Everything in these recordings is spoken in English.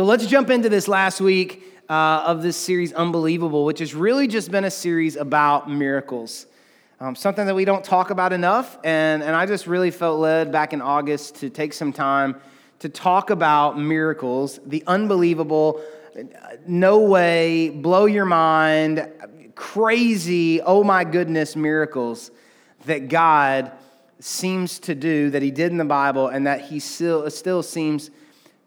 So let's jump into this last week uh, of this series, Unbelievable, which has really just been a series about miracles. Um, something that we don't talk about enough. And, and I just really felt led back in August to take some time to talk about miracles, the unbelievable, no way, blow your mind, crazy, oh my goodness miracles that God seems to do, that He did in the Bible, and that He still, still seems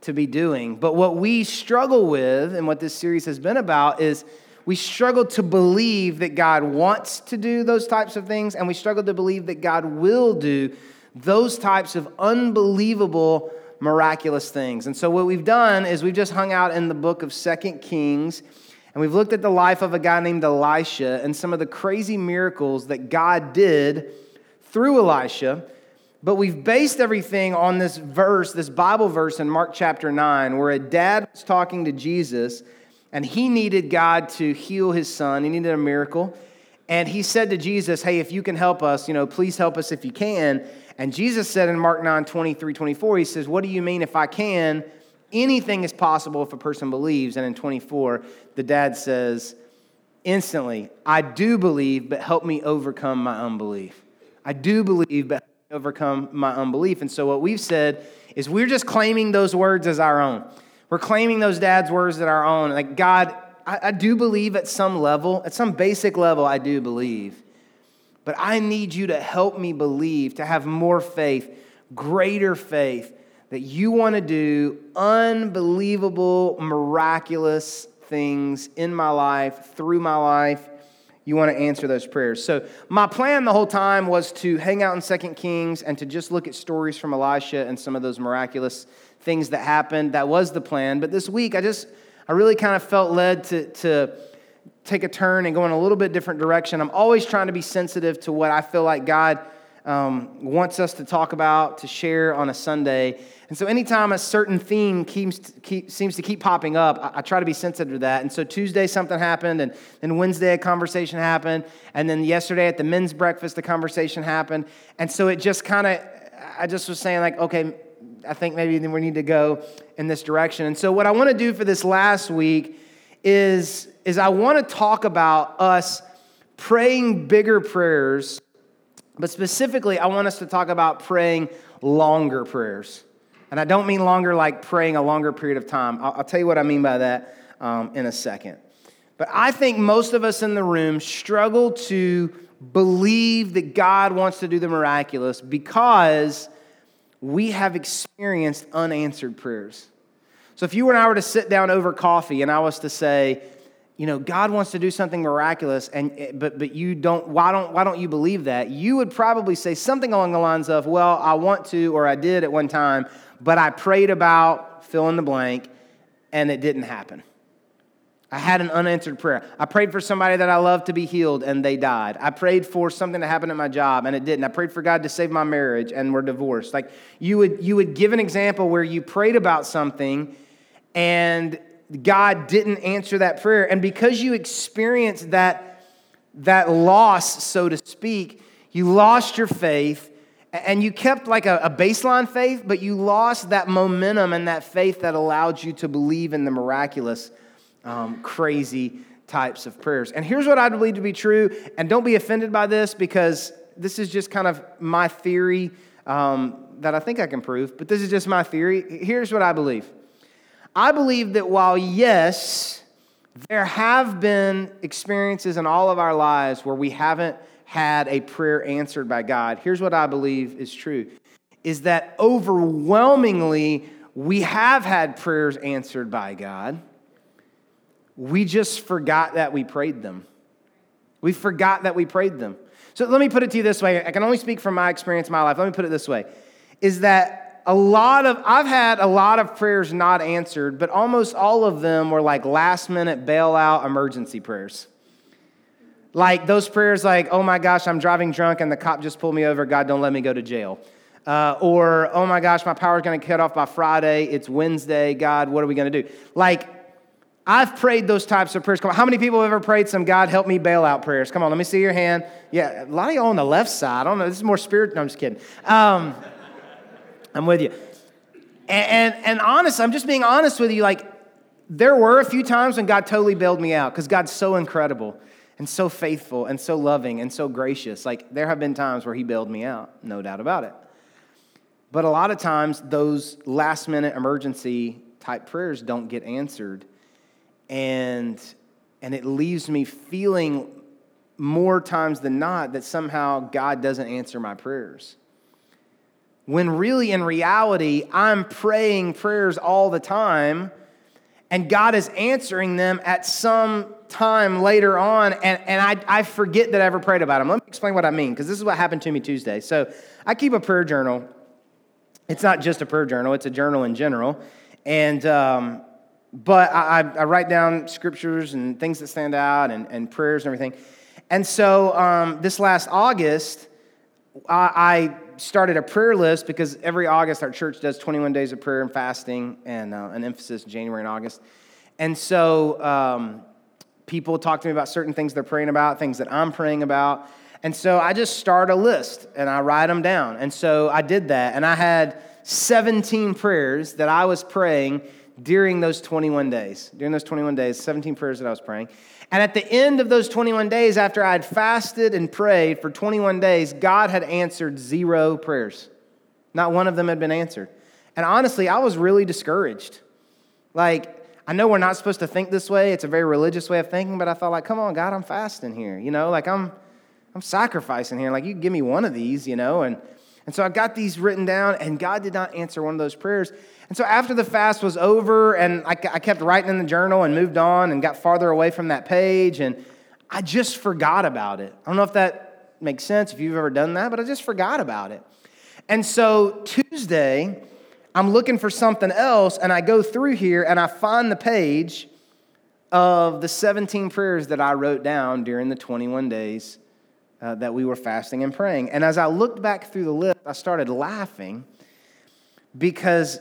to be doing. But what we struggle with, and what this series has been about, is we struggle to believe that God wants to do those types of things, and we struggle to believe that God will do those types of unbelievable, miraculous things. And so, what we've done is we've just hung out in the book of Second Kings, and we've looked at the life of a guy named Elisha and some of the crazy miracles that God did through Elisha. But we've based everything on this verse, this Bible verse in Mark chapter 9, where a dad was talking to Jesus and he needed God to heal his son. He needed a miracle. And he said to Jesus, Hey, if you can help us, you know, please help us if you can. And Jesus said in Mark 9, 23, 24, He says, What do you mean if I can? Anything is possible if a person believes. And in 24, the dad says, Instantly, I do believe, but help me overcome my unbelief. I do believe, but overcome my unbelief. And so, what we've said is we're just claiming those words as our own. We're claiming those dad's words as our own. Like, God, I, I do believe at some level, at some basic level, I do believe. But I need you to help me believe, to have more faith, greater faith, that you want to do unbelievable, miraculous things in my life, through my life, you want to answer those prayers. So, my plan the whole time was to hang out in Second Kings and to just look at stories from Elisha and some of those miraculous things that happened. That was the plan. But this week, I just, I really kind of felt led to, to take a turn and go in a little bit different direction. I'm always trying to be sensitive to what I feel like God um, wants us to talk about, to share on a Sunday. And so, anytime a certain theme keeps, keep, seems to keep popping up, I, I, try to be sensitive to that. And so, Tuesday, something happened, and then Wednesday, a conversation happened, and then yesterday at the men's breakfast, a conversation happened. And so, it just kind of, I just was saying, like, okay, I think maybe then we need to go in this direction. And so, what I want to do for this last week is, is I want to talk about us praying bigger prayers but specifically, I want us to talk about praying longer prayers. And I don't mean longer like praying a longer period of time. I'll, I'll tell you what I mean by that um, in a second. But I think most of us in the room struggle to believe that God wants to do the miraculous because we have experienced unanswered prayers. So if you and I were to sit down over coffee and I was to say, you know, God wants to do something miraculous, and eh, but but you don't. Why don't why don't you believe that? You would probably say something along the lines of, "Well, I want to, or I did at one time, but I prayed about fill in the blank, and it didn't happen. I had an unanswered prayer. I prayed for somebody that I love to be healed, and they died. I prayed for something to happen at my job, and it didn't. I prayed for God to save my marriage, and we're divorced. Like you would you would give an example where you prayed about something, and God didn't answer that prayer. And because you experienced that, that loss, so to speak, you lost your faith and you kept like a, a, baseline faith, but you lost that momentum and that faith that allowed you to believe in the miraculous, um, crazy types of prayers. And here's what I believe to be true, and don't be offended by this because this is just kind of my theory um, that I think I can prove, but this is just my theory. Here's what I believe I believe that while, yes, there have been experiences in all of our lives where we haven't had a prayer answered by God, here's what I believe is true is that overwhelmingly we have had prayers answered by God. We just forgot that we prayed them. We forgot that we prayed them. So let me put it to you this way. I can only speak from my experience in my life. Let me put it this way is that a lot of, I've had a lot of prayers not answered, but almost all of them were like last minute bailout emergency prayers. Like those prayers, like, oh my gosh, I'm driving drunk and the cop just pulled me over, God, don't let me go to jail. Uh, or, oh my gosh, my power's gonna cut off by Friday, it's Wednesday, God, what are we gonna do? Like, I've prayed those types of prayers. Come on, how many people have ever prayed some God help me bailout prayers? Come on, let me see your hand. Yeah, a lot of y'all on the left side. I don't know, this is more spirit. No, I'm just kidding. Um, I'm with you. And, and, and honest, I'm just being honest with you. Like, there were a few times when God totally bailed me out because God's so incredible and so faithful and so loving and so gracious. Like, there have been times where He bailed me out, no doubt about it. But a lot of times, those last minute emergency type prayers don't get answered. And, and it leaves me feeling more times than not that somehow God doesn't answer my prayers. When really, in reality, I'm praying prayers all the time and God is answering them at some time later on, and, and I, I forget that I ever prayed about them. Let me explain what I mean, because this is what happened to me Tuesday. So I keep a prayer journal. It's not just a prayer journal, it's a journal in general. And, um, but I, I, write down scriptures and things that stand out and, and prayers and everything. And so um, this last August, I, I, started a prayer list because every August our church does 21 days of prayer and fasting and uh, an emphasis January and August. And so um, people talk to me about certain things they're praying about, things that I'm praying about. And so I just start a list and I write them down. And so I did that. And I had 17 prayers that I was praying during those 21 days. During those 21 days, 17 prayers that I was praying. And at the end of those 21 days, after I had fasted and prayed for 21 days, God had answered zero prayers. Not one of them had been answered. And honestly, I was really discouraged. Like, I know we're not supposed to think this way. It's a very religious way of thinking, but I thought, like, come on, God, I'm fasting here. You know, like I'm I'm sacrificing here. Like, you give me one of these, you know, and and so I got these written down, and God did not answer one of those prayers. And so after the fast was over, and I, I kept writing in the journal and moved on and got farther away from that page, and I just forgot about it. I don't know if that makes sense, if you've ever done that, but I just forgot about it. And so Tuesday, I'm looking for something else, and I go through here and I find the page of the 17 prayers that I wrote down during the 21 days uh, that we were fasting and praying. And as I looked back through the list, I started laughing because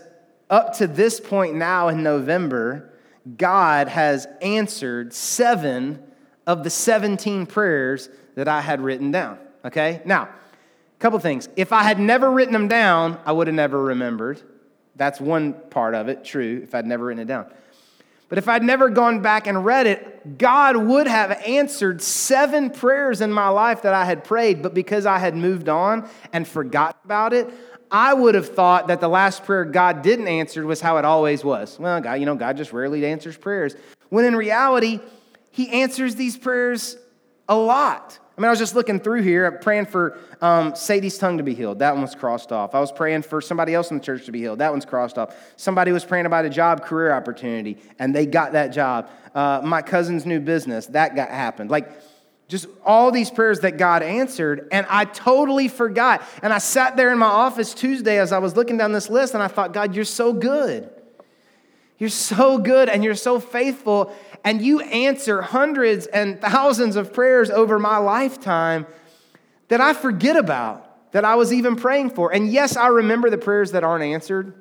up to this point now in November, God has answered seven of the 17 prayers that I had written down. Okay? Now, a couple things. If I had never written them down, I would have never remembered. That's one part of it, true, if I'd never written it down. But if I'd never gone back and read it, God would have answered seven prayers in my life that I had prayed, but because I had moved on and forgot about it, I would have thought that the last prayer God didn't answer was how it always was. Well, God, you know, God just rarely answers prayers. When in reality, He answers these prayers a lot. I mean, I was just looking through here, praying for um, Sadie's tongue to be healed. That one was crossed off. I was praying for somebody else in the church to be healed. That one's crossed off. Somebody was praying about a job career opportunity, and they got that job. Uh, my cousin's new business, that got happened. Like, just all these prayers that God answered, and I totally forgot. And I sat there in my office Tuesday as I was looking down this list, and I thought, God, you're so good. You're so good and you're so faithful and you answer hundreds and thousands of prayers over my lifetime that I forget about, that I was even praying for. And yes, I remember the prayers that aren't answered,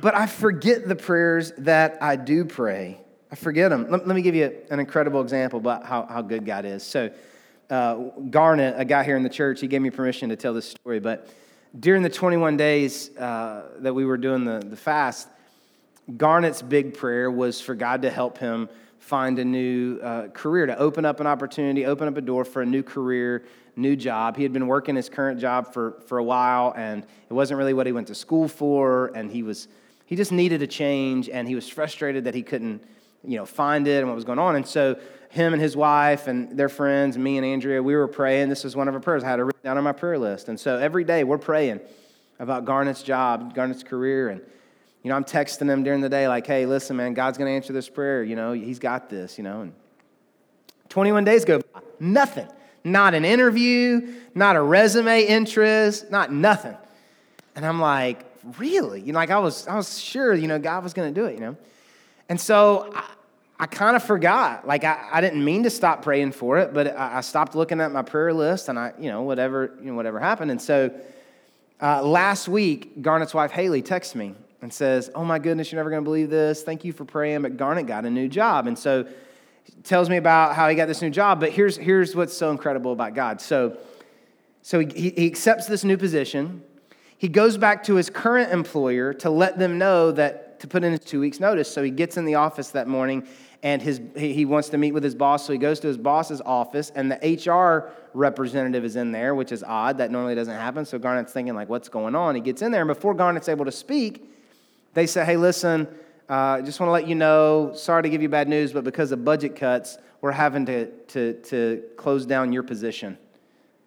but I forget the prayers that I do pray. I forget them. Let, let me give you an incredible example about how, how good God is. So, uh, Garnet, a guy here in the church, he gave me permission to tell this story, but during the 21 days uh, that we were doing the, the fast, Garnet's big prayer was for God to help him find a new uh, career, to open up an opportunity, open up a door for a new career, new job. He had been working his current job for, for a while, and it wasn't really what he went to school for, and he was he just needed a change, and he was frustrated that he couldn't, you know, find it and what was going on. And so him and his wife and their friends, me and Andrea, we were praying. This was one of our prayers. I had it written down on my prayer list. And so every day we're praying about Garnet's job, Garnet's career, and you know, I'm texting them during the day, like, hey, listen, man, God's going to answer this prayer. You know, He's got this, you know. And 21 days go by, nothing. Not an interview, not a resume interest, not nothing. And I'm like, really? You know, like I was, I was sure, you know, God was going to do it, you know. And so I, I kind of forgot. Like I, I didn't mean to stop praying for it, but I, I, stopped looking at my prayer list, and I, you know, whatever, you know, whatever happened. And so uh, last week, Garnet's wife Haley texted me, and says, Oh my goodness, you're never going to believe this. Thank you for praying, but Garnet got a new job. And so tells me about how he got this new job. But here's, here's what's so incredible about God. So, so he, he accepts this new position. He goes back to his current employer to let them know that to put in his two weeks' notice. So he gets in the office that morning and his, he wants to meet with his boss. So he goes to his boss's office, and the HR representative is in there, which is odd. That normally doesn't happen. So Garnet's thinking, like, what's going on? He gets in there, and before Garnet's able to speak, they say, hey, listen, I uh, just want to let you know, sorry to give you bad news, but because of budget cuts, we're having to, to, to close down your position.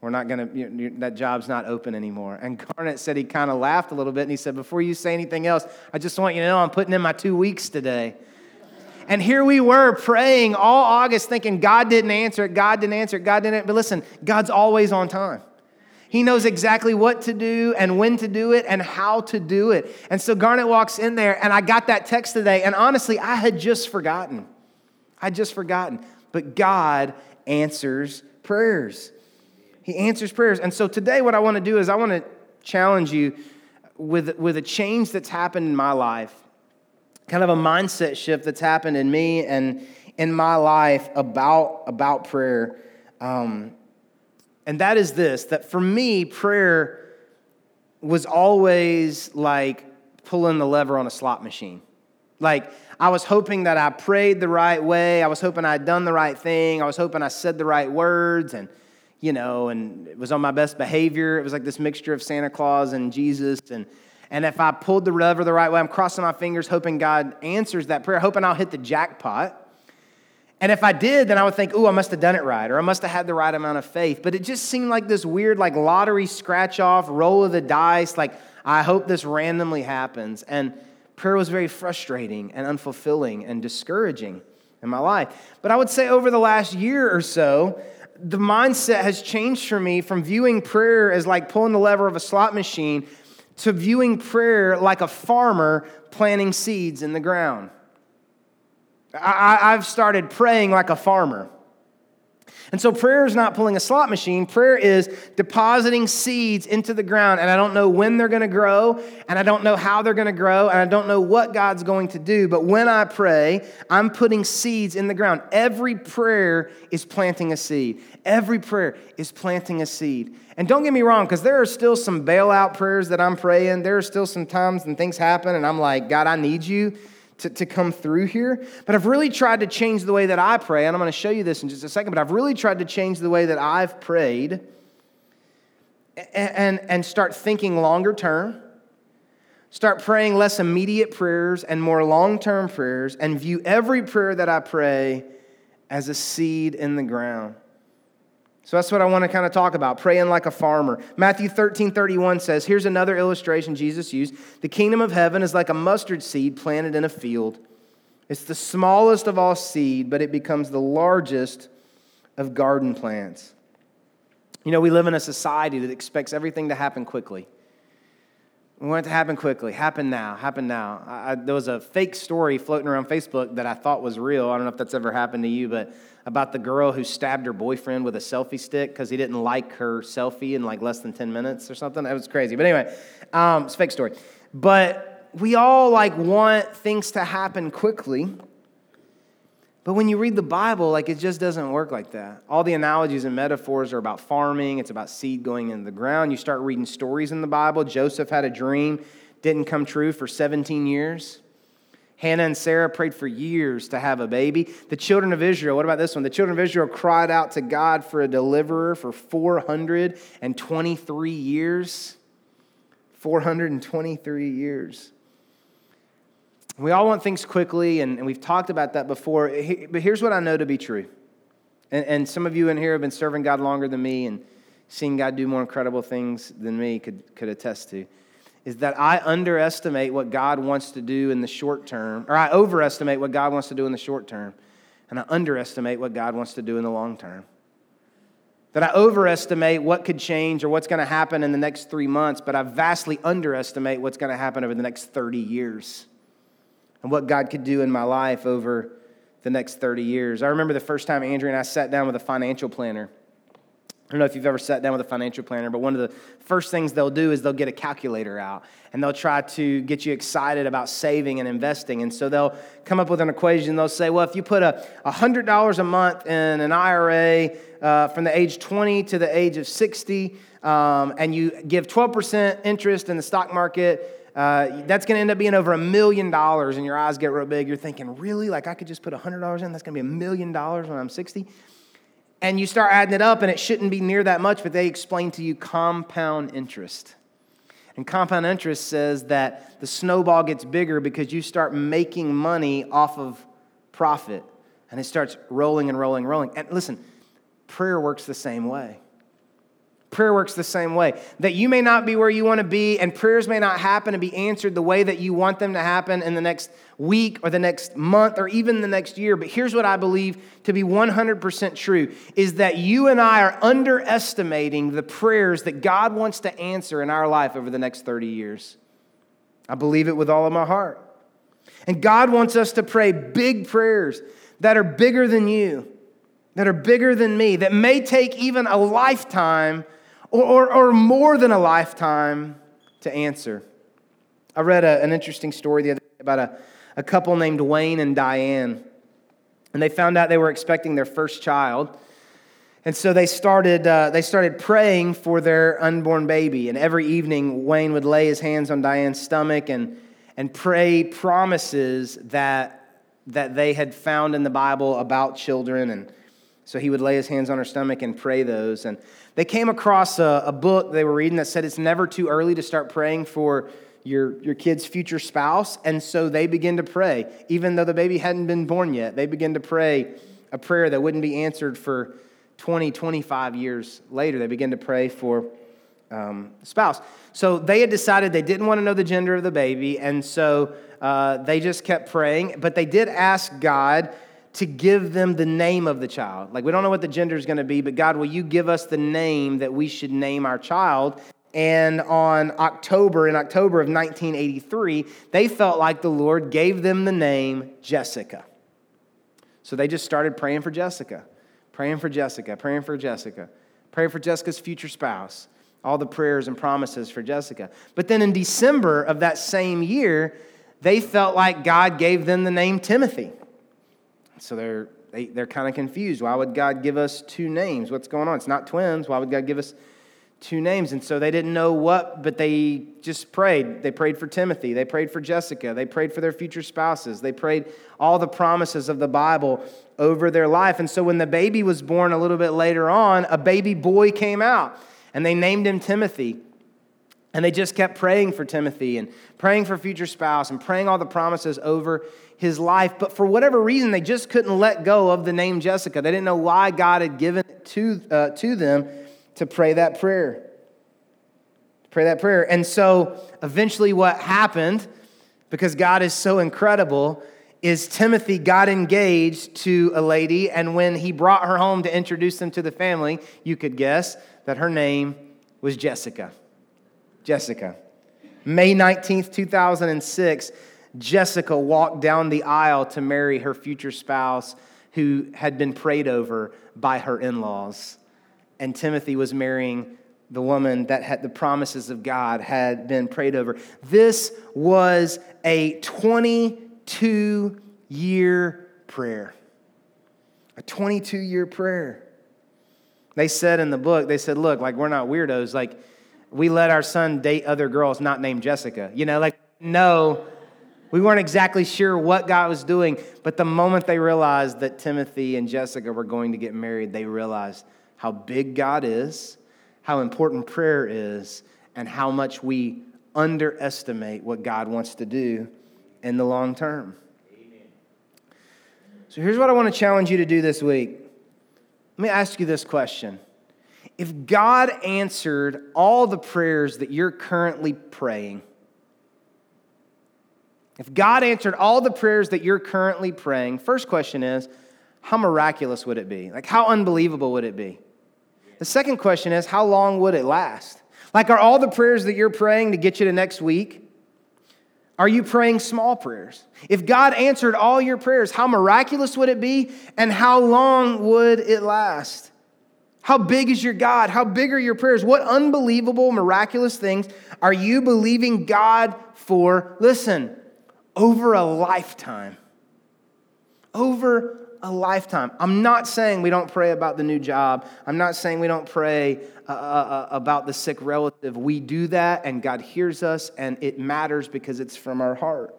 We're not going to, that job's not open anymore. And Garnet said he kind of laughed a little bit and he said, Before you say anything else, I just want you to know I'm putting in my two weeks today. And here we were praying all August thinking God didn't answer it, God didn't answer it, God didn't. But listen, God's always on time. He knows exactly what to do and when to do it and how to do it. And so Garnet walks in there, and I got that text today, and honestly, I had just forgotten. I just forgotten. But God answers prayers. He answers prayers. And so today, what I want to do is I want to challenge you with, with a change that's happened in my life, kind of a mindset shift that's happened in me and in my life about, about prayer. Um, and that is this that for me, prayer was always like pulling the lever on a slot machine. Like, I was hoping that I prayed the right way. I was hoping I'd done the right thing. I was hoping I said the right words. And you know, and it was on my best behavior. It was like this mixture of Santa Claus and Jesus. And, and if I pulled the lever the right way, I'm crossing my fingers, hoping God answers that prayer, hoping I'll hit the jackpot. And if I did, then I would think, oh, I must have done it right, or I must have had the right amount of faith. But it just seemed like this weird, like lottery scratch off, roll of the dice, like, I hope this randomly happens. And prayer was very frustrating and unfulfilling and discouraging in my life. But I would say over the last year or so, the mindset has changed for me from viewing prayer as like pulling the lever of a slot machine to viewing prayer like a farmer planting seeds in the ground. I, have started praying like a farmer. And so prayer is not pulling a slot machine. Prayer is depositing seeds into the ground. And I don't know when they're going to grow, and I don't know how they're going to grow, and I don't know what God's going to do. But when I pray, I'm putting seeds in the ground. Every prayer is planting a seed. Every prayer is planting a seed. And don't get me wrong, because there are still some bailout prayers that I'm praying. There are still some times when things happen, and I'm like, God, I need you to, to come through here. But I've really tried to change the way that I pray, and I'm going to show you this in just a second, but I've really tried to change the way that I've prayed and, and, and start thinking longer term. Start praying less immediate prayers and more long term prayers, and view every prayer that I pray as a seed in the ground. So that's what I want to kind of talk about praying like a farmer. Matthew 13 31 says, Here's another illustration Jesus used. The kingdom of heaven is like a mustard seed planted in a field. It's the smallest of all seed, but it becomes the largest of garden plants. You know, we live in a society that expects everything to happen quickly. We want it to happen quickly, happen now, happen now. I, there was a fake story floating around Facebook that I thought was real. I don't know if that's ever happened to you, but about the girl who stabbed her boyfriend with a selfie stick because he didn't like her selfie in like less than 10 minutes or something. That was crazy. But anyway, um, it's fake story. But we all like want things to happen quickly. But when you read the Bible, like it just doesn't work like that. All the analogies and metaphors are about farming, it's about seed going into the ground. You start reading stories in the Bible. Joseph had a dream, didn't come true for 17 years. Hannah and Sarah prayed for years to have a baby. The children of Israel, what about this one? The children of Israel cried out to God for a deliverer for 423 years. 423 years. We all want things quickly, and, and we've talked about that before. But here's what I know to be true. And, and some of you in here have been serving God longer than me and seeing God do more incredible things than me could, could attest to is that I underestimate what God wants to do in the short term, or I overestimate what God wants to do in the short term, and I underestimate what God wants to do in the long term. That I overestimate what could change or what's going to happen in the next three months, but I vastly underestimate what's going to happen over the next 30 years and what God could do in my life over the next 30 years. I remember the first time Andrea and I sat down with a financial planner. I don't know if you've ever sat down with a financial planner, but one of the first things they'll do is they'll get a calculator out and they'll try to get you excited about saving and investing. And so they'll come up with an equation. They'll say, well, if you put a $100 a month in an IRA uh, from the age 20 to the age of 60, um, and you give 12% interest in the stock market uh, that's going to end up being over a million dollars, and your eyes get real big. You're thinking, really? Like I could just put a $100 in? That's going to be a million dollars when I'm 60? And you start adding it up, and it shouldn't be near that much, but they explain to you compound interest. And compound interest says that the snowball gets bigger because you start making money off of profit. And it starts rolling and rolling and rolling. And listen, prayer works the same way. Prayer works the same way. That you may not be where you want to be, and prayers may not happen and be answered the way that you want them to happen in the next week or the next month or even the next year. But here's what I believe to be 100% true is that you and I are underestimating the prayers that God wants to answer in our life over the next 30 years. I believe it with all of my heart. And God wants us to pray big prayers that are bigger than you, that are bigger than me, that may take even a lifetime or, or, or more than a lifetime to answer. I read a, an interesting story the other day about a, a couple named Wayne and Diane. And they found out they were expecting their first child. And so they started, uh, they started praying for their unborn baby. And every evening, Wayne would lay his hands on Diane's stomach and, and pray promises that, that they had found in the Bible about children. And so he would lay his hands on her stomach and pray those. And they came across a, a book they were reading that said it's never too early to start praying for your, your kid's future spouse. And so they begin to pray. Even though the baby hadn't been born yet, they begin to pray a prayer that wouldn't be answered for 20, 25 years later. They begin to pray for um, spouse. So they had decided they didn't want to know the gender of the baby. And so uh, they just kept praying. But they did ask God to give them the name of the child. Like, we don't know what the gender is going to be, but God, will you give us the name that we should name our child? And on October, in October of 1983, they felt like the Lord gave them the name Jessica. So they just started praying for Jessica, praying for Jessica, praying for Jessica, praying for Jessica's future spouse, all the prayers and promises for Jessica. But then in December of that same year, they felt like God gave them the name Timothy. So they're, they, are they are kind of confused. Why would God give us two names? What's going on? It's not twins. Why would God give us two names? And so they didn't know what, but they just prayed. They prayed for Timothy. They prayed for Jessica. They prayed for their future spouses. They prayed all the promises of the Bible over their life. And so when the baby was born a little bit later on, a baby boy came out and they named him Timothy. And they just kept praying for Timothy and praying for future spouse and praying all the promises over his life. But for whatever reason, they just couldn't let go of the name Jessica. They didn't know why God had given it to, uh, to them to pray that prayer. Pray that prayer. And so eventually, what happened, because God is so incredible, is Timothy got engaged to a lady. And when he brought her home to introduce them to the family, you could guess that her name was Jessica. Jessica. May 19th, 2006, Jessica walked down the aisle to marry her future spouse who had been prayed over by her in laws. And Timothy was marrying the woman that had the promises of God had been prayed over. This was a 22 year prayer. A 22 year prayer. They said in the book, they said, look, like we're not weirdos. Like we let our son date other girls not named Jessica. You know, like, no, we weren't exactly sure what God was doing, but the moment they realized that Timothy and Jessica were going to get married, they realized how big God is, how important prayer is, and how much we underestimate what God wants to do in the long term. Amen. So here's what I want to challenge you to do this week. Let me ask you this question if God answered all the prayers that you're currently praying, if God answered all the prayers that you're currently praying, first question is, how miraculous would it be? Like, how unbelievable would it be? The second question is, how long would it last? Like, are all the prayers that you're praying to get you to next week? Are you praying small prayers? If God answered all your prayers, how miraculous would it be? And how long would it last? How big is your God? How big are your prayers? What unbelievable, miraculous things are you believing God for? Listen, over a lifetime. over a lifetime. I'm not saying we don't pray about the new job. I'm not saying we don't pray uh, uh, uh, about the sick relative. We do that, and God hears us, and it matters because it's from our heart.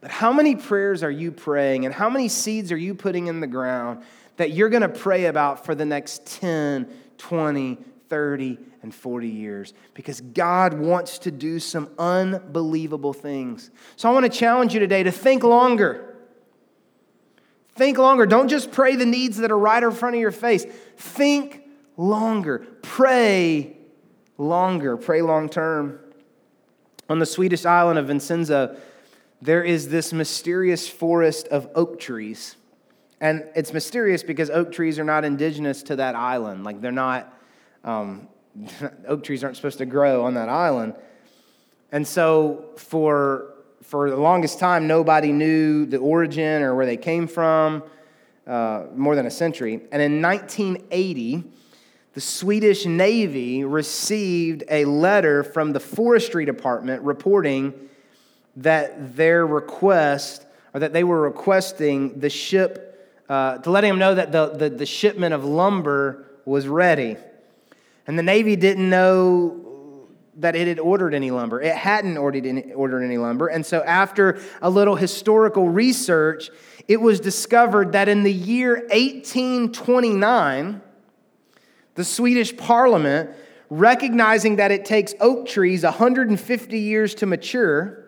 But how many prayers are you praying, and how many seeds are you putting in the ground that you're going to pray about for the next 10, 20, 30, and 40 years? Because God wants to do some unbelievable things. So I want to challenge you today to think longer. Think longer. Don't just pray the needs that are right in front of your face. Think longer. Pray longer. Pray long term. On the Swedish island of Vincenza, there is this mysterious forest of oak trees. And it's mysterious because oak trees are not indigenous to that island. Like they're not, um, oak trees aren't supposed to grow on that island. And so for for the longest time, nobody knew the origin or where they came from, uh, more than a century. And in 1980, the Swedish Navy received a letter from the Forestry Department reporting that their request, or that they were requesting the ship, uh, to letting them know that the, the, the shipment of lumber was ready. And the Navy didn't know that it had ordered any lumber. It hadn't ordered any, ordered any lumber. And so, after a little historical research, it was discovered that in the year 1829, the Swedish parliament, recognizing that it takes oak trees 150 years to mature,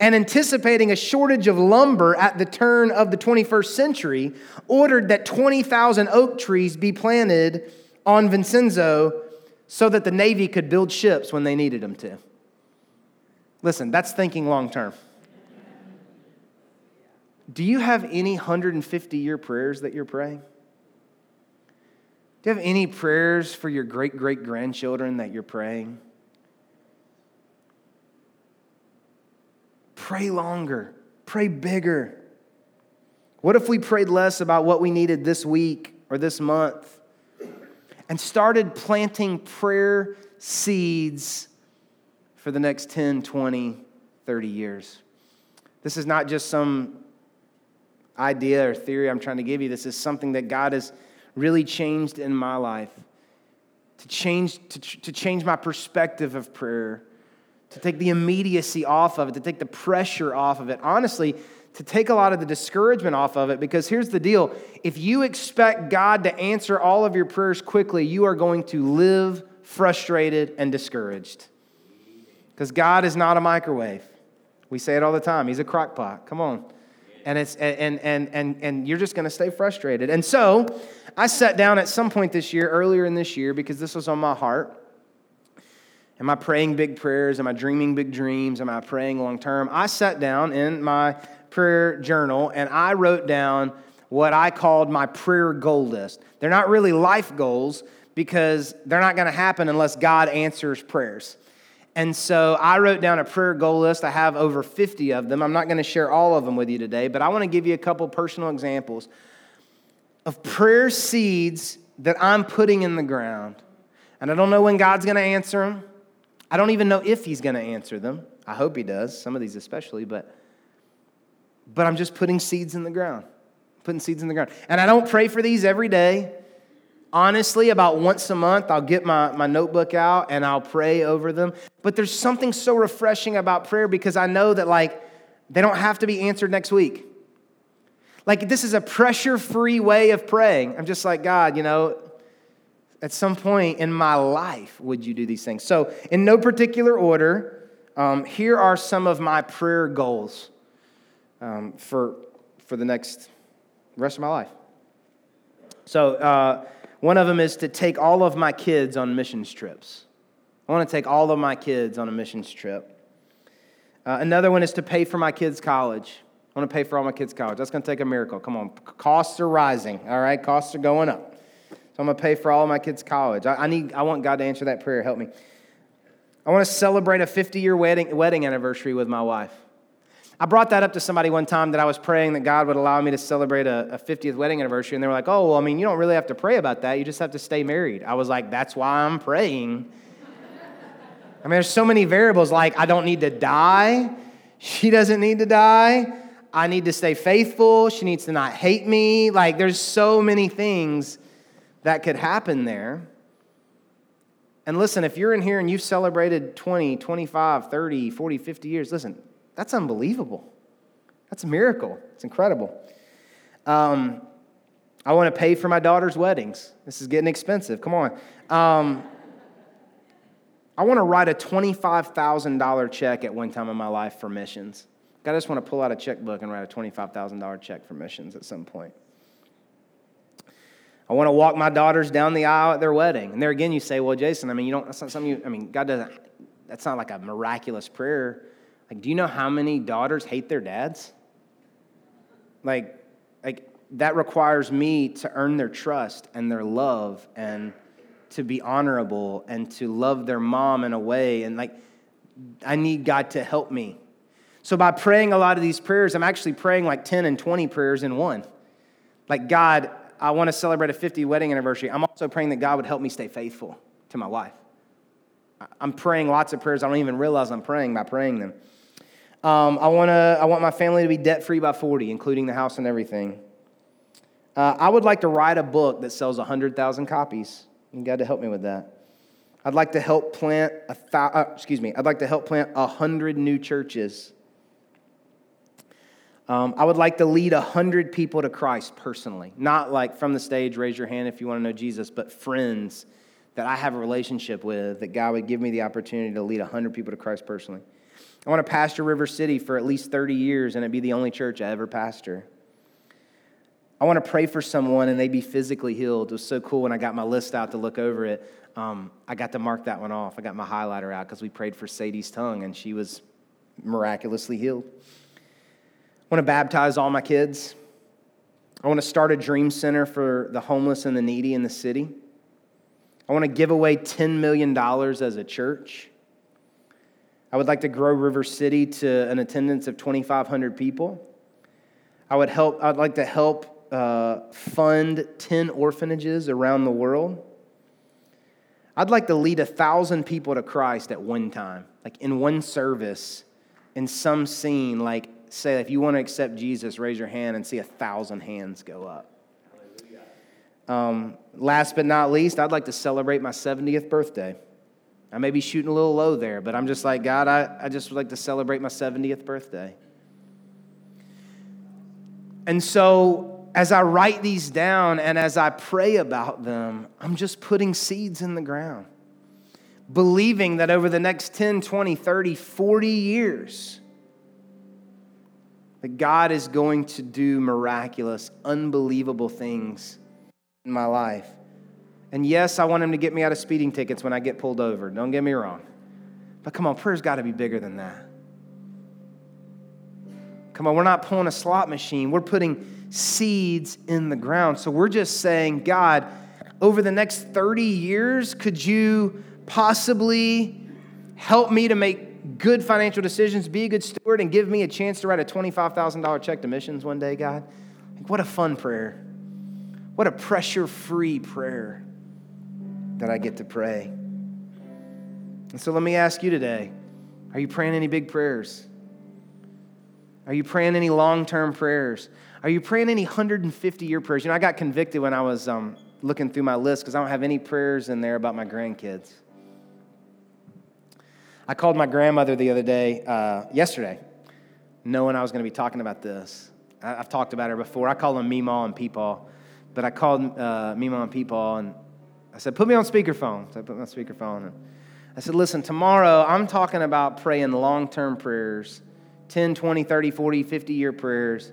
and anticipating a shortage of lumber at the turn of the 21st century, ordered that 20,000 oak trees be planted on Vincenzo so that the Navy could build ships when they needed them to. Listen, that's thinking long term. Do you have any 150 year prayers that you're praying? Do you have any prayers for your great great grandchildren that you're praying? Pray longer, pray bigger. What if we prayed less about what we needed this week or this month and started planting prayer seeds for the next 10, 20, 30 years. This is not just some idea or theory I'm trying to give you. This is something that God has really changed in my life to change, to, to change my perspective of prayer, to take the immediacy off of it, to take the pressure off of it. Honestly, to take a lot of the discouragement off of it because here's the deal if you expect God to answer all of your prayers quickly, you are going to live frustrated and discouraged. Because God is not a microwave. We say it all the time. He's a crock pot. Come on. And it's and and and and you're just going to stay frustrated. And so, I sat down at some point this year, earlier in this year because this was on my heart. Am I praying big prayers? Am I dreaming big dreams? Am I praying long term? I sat down in my prayer journal and I wrote down what I called my prayer goal list. They're not really life goals because they're not going to happen unless God answers prayers. And so I wrote down a prayer goal list. I have over 50 of them. I'm not going to share all of them with you today, but I want to give you a couple personal examples of prayer seeds that I'm putting in the ground. And I don't know when God's going to answer them. I don't even know if He's going to answer them. I hope He does, some of these especially, but but I'm just putting seeds in the ground. Putting seeds in the ground. And I don't pray for these every day. Honestly, about once a month, I'll get my, my notebook out and I'll pray over them. But there's something so refreshing about prayer because I know that, like, they don't have to be answered next week. Like, this is a pressure free way of praying. I'm just like, God, you know, at some point in my life, would you do these things? So, in no particular order, um, here are some of my prayer goals um, for, for the next rest of my life. So, uh, one of them is to take all of my kids on missions trips. I want to take all of my kids on a missions trip. Uh, another one is to pay for my kids' college. I want to pay for all my kids' college. That's going to take a miracle. Come on. Costs are rising, all right? Costs are going up. So I'm going to pay for all my kids' college. I, I, need, I want God to answer that prayer. Help me. I want to celebrate a 50 year wedding, wedding anniversary with my wife. I brought that up to somebody one time that I was praying that God would allow me to celebrate a, a 50th wedding anniversary. And they were like, oh, well, I mean, you don't really have to pray about that. You just have to stay married. I was like, that's why I'm praying. I mean, there's so many variables like I don't need to die. She doesn't need to die. I need to stay faithful. She needs to not hate me. Like, there's so many things that could happen there. And listen, if you're in here and you've celebrated 20, 25, 30, 40, 50 years, listen, that's unbelievable. That's a miracle. It's incredible. Um, I want to pay for my daughter's weddings. This is getting expensive. Come on. Um, I want to write a $25,000 check at one time in my life for missions. I just want to pull out a checkbook and write a $25,000 check for missions at some point. I want to walk my daughters down the aisle at their wedding. And there again, you say, well, Jason, I mean, you don't, that's not something you, I mean, God doesn't, that's not like a miraculous prayer. Like, do you know how many daughters hate their dads? Like, like that requires me to earn their trust and their love and to be honorable and to love their mom in a way. And like, I need God to help me. So by praying a lot of these prayers, I'm actually praying like 10 and 20 prayers in one. Like, God, I want to celebrate a 50 wedding anniversary. I'm also praying that God would help me stay faithful to my wife. I'm praying lots of prayers. I don't even realize I'm praying by praying them. Um, I, wanna, I want my family to be debt free by 40, including the house and everything. Uh, I would like to write a book that sells 100,000 copies. You got to help me with that. I'd like to help plant a th- uh, excuse me. I'd like to help plant a hundred new churches. Um, I would like to lead a hundred people to Christ personally, not like from the stage. Raise your hand if you want to know Jesus, but friends that I have a relationship with. That God would give me the opportunity to lead a hundred people to Christ personally. I want to pastor River City for at least 30 years and it be the only church I ever pastor. I want to pray for someone and they be physically healed. It was so cool when I got my list out to look over it. Um, I got to mark that one off. I got my highlighter out because we prayed for Sadie's tongue and she was miraculously healed. I want to baptize all my kids. I want to start a dream center for the homeless and the needy in the city. I want to give away $10 million as a church. I would like to grow River City to an attendance of 2,500 people. I would help, I'd like to help uh, fund 10 orphanages around the world. I'd like to lead a thousand people to Christ at one time, like in one service, in some scene. Like, say, if you want to accept Jesus, raise your hand and see a thousand hands go up. Um, last but not least, I'd like to celebrate my 70th birthday. I may be shooting a little low there, but I'm just like, God, I, I just would like to celebrate my 70th birthday. And so as I write these down and as I pray about them, I'm just putting seeds in the ground, believing that over the next 10, 20, 30, 40 years, that God is going to do miraculous, unbelievable things in my life. And yes, I want Him to get me out of speeding tickets when I get pulled over. Don't get me wrong. But come on, prayer's got to be bigger than that. Come on, we're not pulling a slot machine. We're putting seeds in the ground. So we're just saying, God, over the next 30 years, could you possibly help me to make good financial decisions, be a good steward, and give me a chance to write a $25,000 check to missions one day, God? Like, What a fun prayer. What a pressure free prayer that I get to pray. And so let me ask you today are you praying any big prayers? Are you praying any long term prayers? Are you praying any 150 year prayers? You know, I got convicted when I was um, looking through my list because I don't have any prayers in there about my grandkids. I called my grandmother the other day, uh, yesterday, knowing I was going to be talking about this. I, have talked about her before. I call them Meemaw and Peepaw, but I called uh, Meemaw and Peepaw and I said, put me on speakerphone. So I put on speakerphone. And I said, listen, tomorrow I'm talking about praying long term prayers 10, 20, 30, 40, 50 year prayers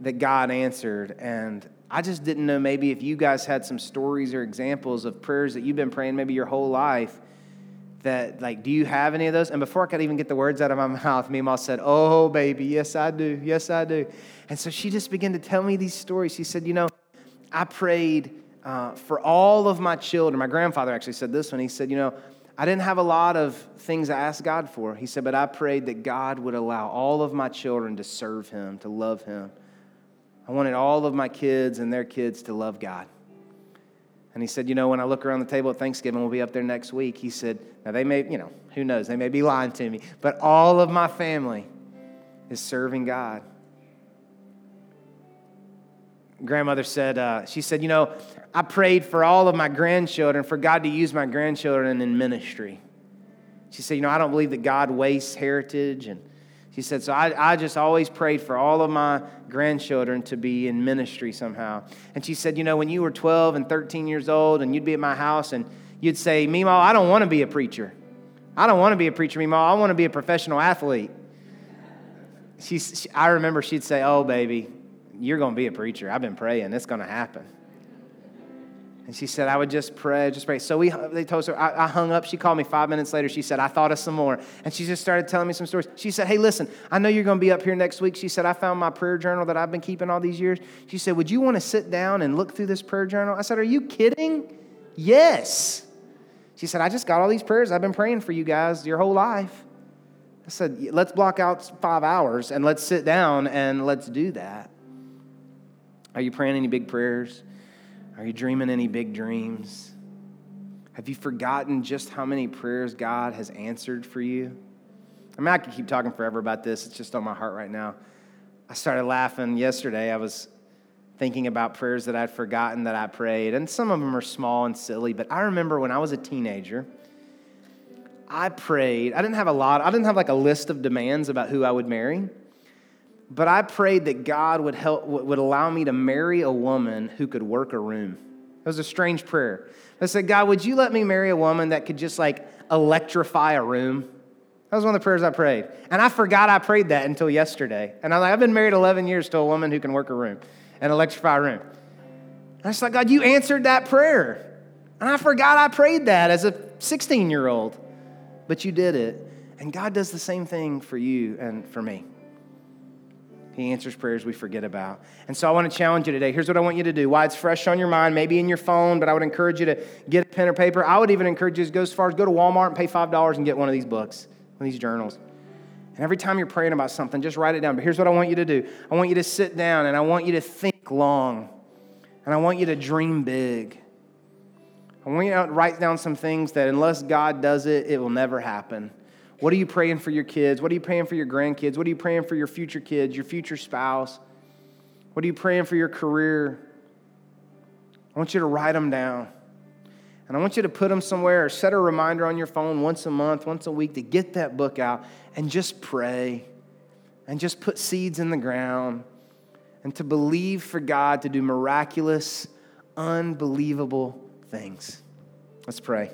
that God answered. And I just didn't know maybe if you guys had some stories or examples of prayers that you've been praying maybe your whole life. That, like, do you have any of those? And before I could even get the words out of my mouth, Meemaw said, Oh, baby, yes, I do. Yes, I do. And so she just began to tell me these stories. She said, You know, I prayed uh, for all of my children. My grandfather actually said this one. He said, You know, I didn't have a lot of things I asked God for. He said, But I prayed that God would allow all of my children to serve Him, to love Him. I wanted all of my kids and their kids to love God. And he said, You know, when I look around the table at Thanksgiving, we'll be up there next week. He said, Now they may, you know, who knows? They may be lying to me, but all of my family is serving God. Grandmother said, uh, She said, You know, I prayed for all of my grandchildren, for God to use my grandchildren in ministry. She said, You know, I don't believe that God wastes heritage and she said, so I, I just always prayed for all of my grandchildren to be in ministry somehow. And she said, you know, when you were 12 and 13 years old and you'd be at my house and you'd say, Meemaw, I don't want to be a preacher. I don't want to be a preacher, Meemaw. I want to be a professional athlete. She, I remember she'd say, oh, baby, you're going to be a preacher. I've been praying. It's going to happen. And she said, I would just pray, just pray. So we, they told her, I, I, hung up. She called me five minutes later. She said, I thought of some more. And she just started telling me some stories. She said, Hey, listen, I know you're going to be up here next week. She said, I found my prayer journal that I've been keeping all these years. She said, Would you want to sit down and look through this prayer journal? I said, Are you kidding? Yes. She said, I just got all these prayers. I've been praying for you guys your whole life. I said, Let's block out five hours and let's sit down and let's do that. Are you praying any big prayers? Are you dreaming any big dreams? Have you forgotten just how many prayers God has answered for you? I mean, I could keep talking forever about this. It's just on my heart right now. I started laughing yesterday. I was thinking about prayers that I'd forgotten that I prayed, and some of them are small and silly, but I remember when I was a teenager, I prayed. I didn't have a lot, I didn't have like a list of demands about who I would marry. But I prayed that God would help would allow me to marry a woman who could work a room. It was a strange prayer. I said, God, would you let me marry a woman that could just like electrify a room? That was one of the prayers I prayed. And I forgot I prayed that until yesterday. And I'm like, I've been married 11 years to a woman who can work a room and electrify a room. And I was like, God, you answered that prayer. And I forgot I prayed that as a 16 year old. But you did it. And God does the same thing for you and for me. He answers prayers we forget about. And so I want to challenge you today. Here's what I want you to do. Why it's fresh on your mind, maybe in your phone, but I would encourage you to get a pen or paper. I would even encourage you to go as far as go to Walmart and pay $5 and get one of these books, one of these journals. And every time you're praying about something, just write it down. But here's what I want you to do I want you to sit down and I want you to think long. And I want you to dream big. I want you to write down some things that unless God does it, it will never happen. What are you praying for your kids? What are you praying for your grandkids? What are you praying for your future kids, your future spouse? What are you praying for your career? I want you to write them down. And I want you to put them somewhere or set a reminder on your phone once a month, once a week to get that book out and just pray and just put seeds in the ground and to believe for God to do miraculous, unbelievable things. Let's pray.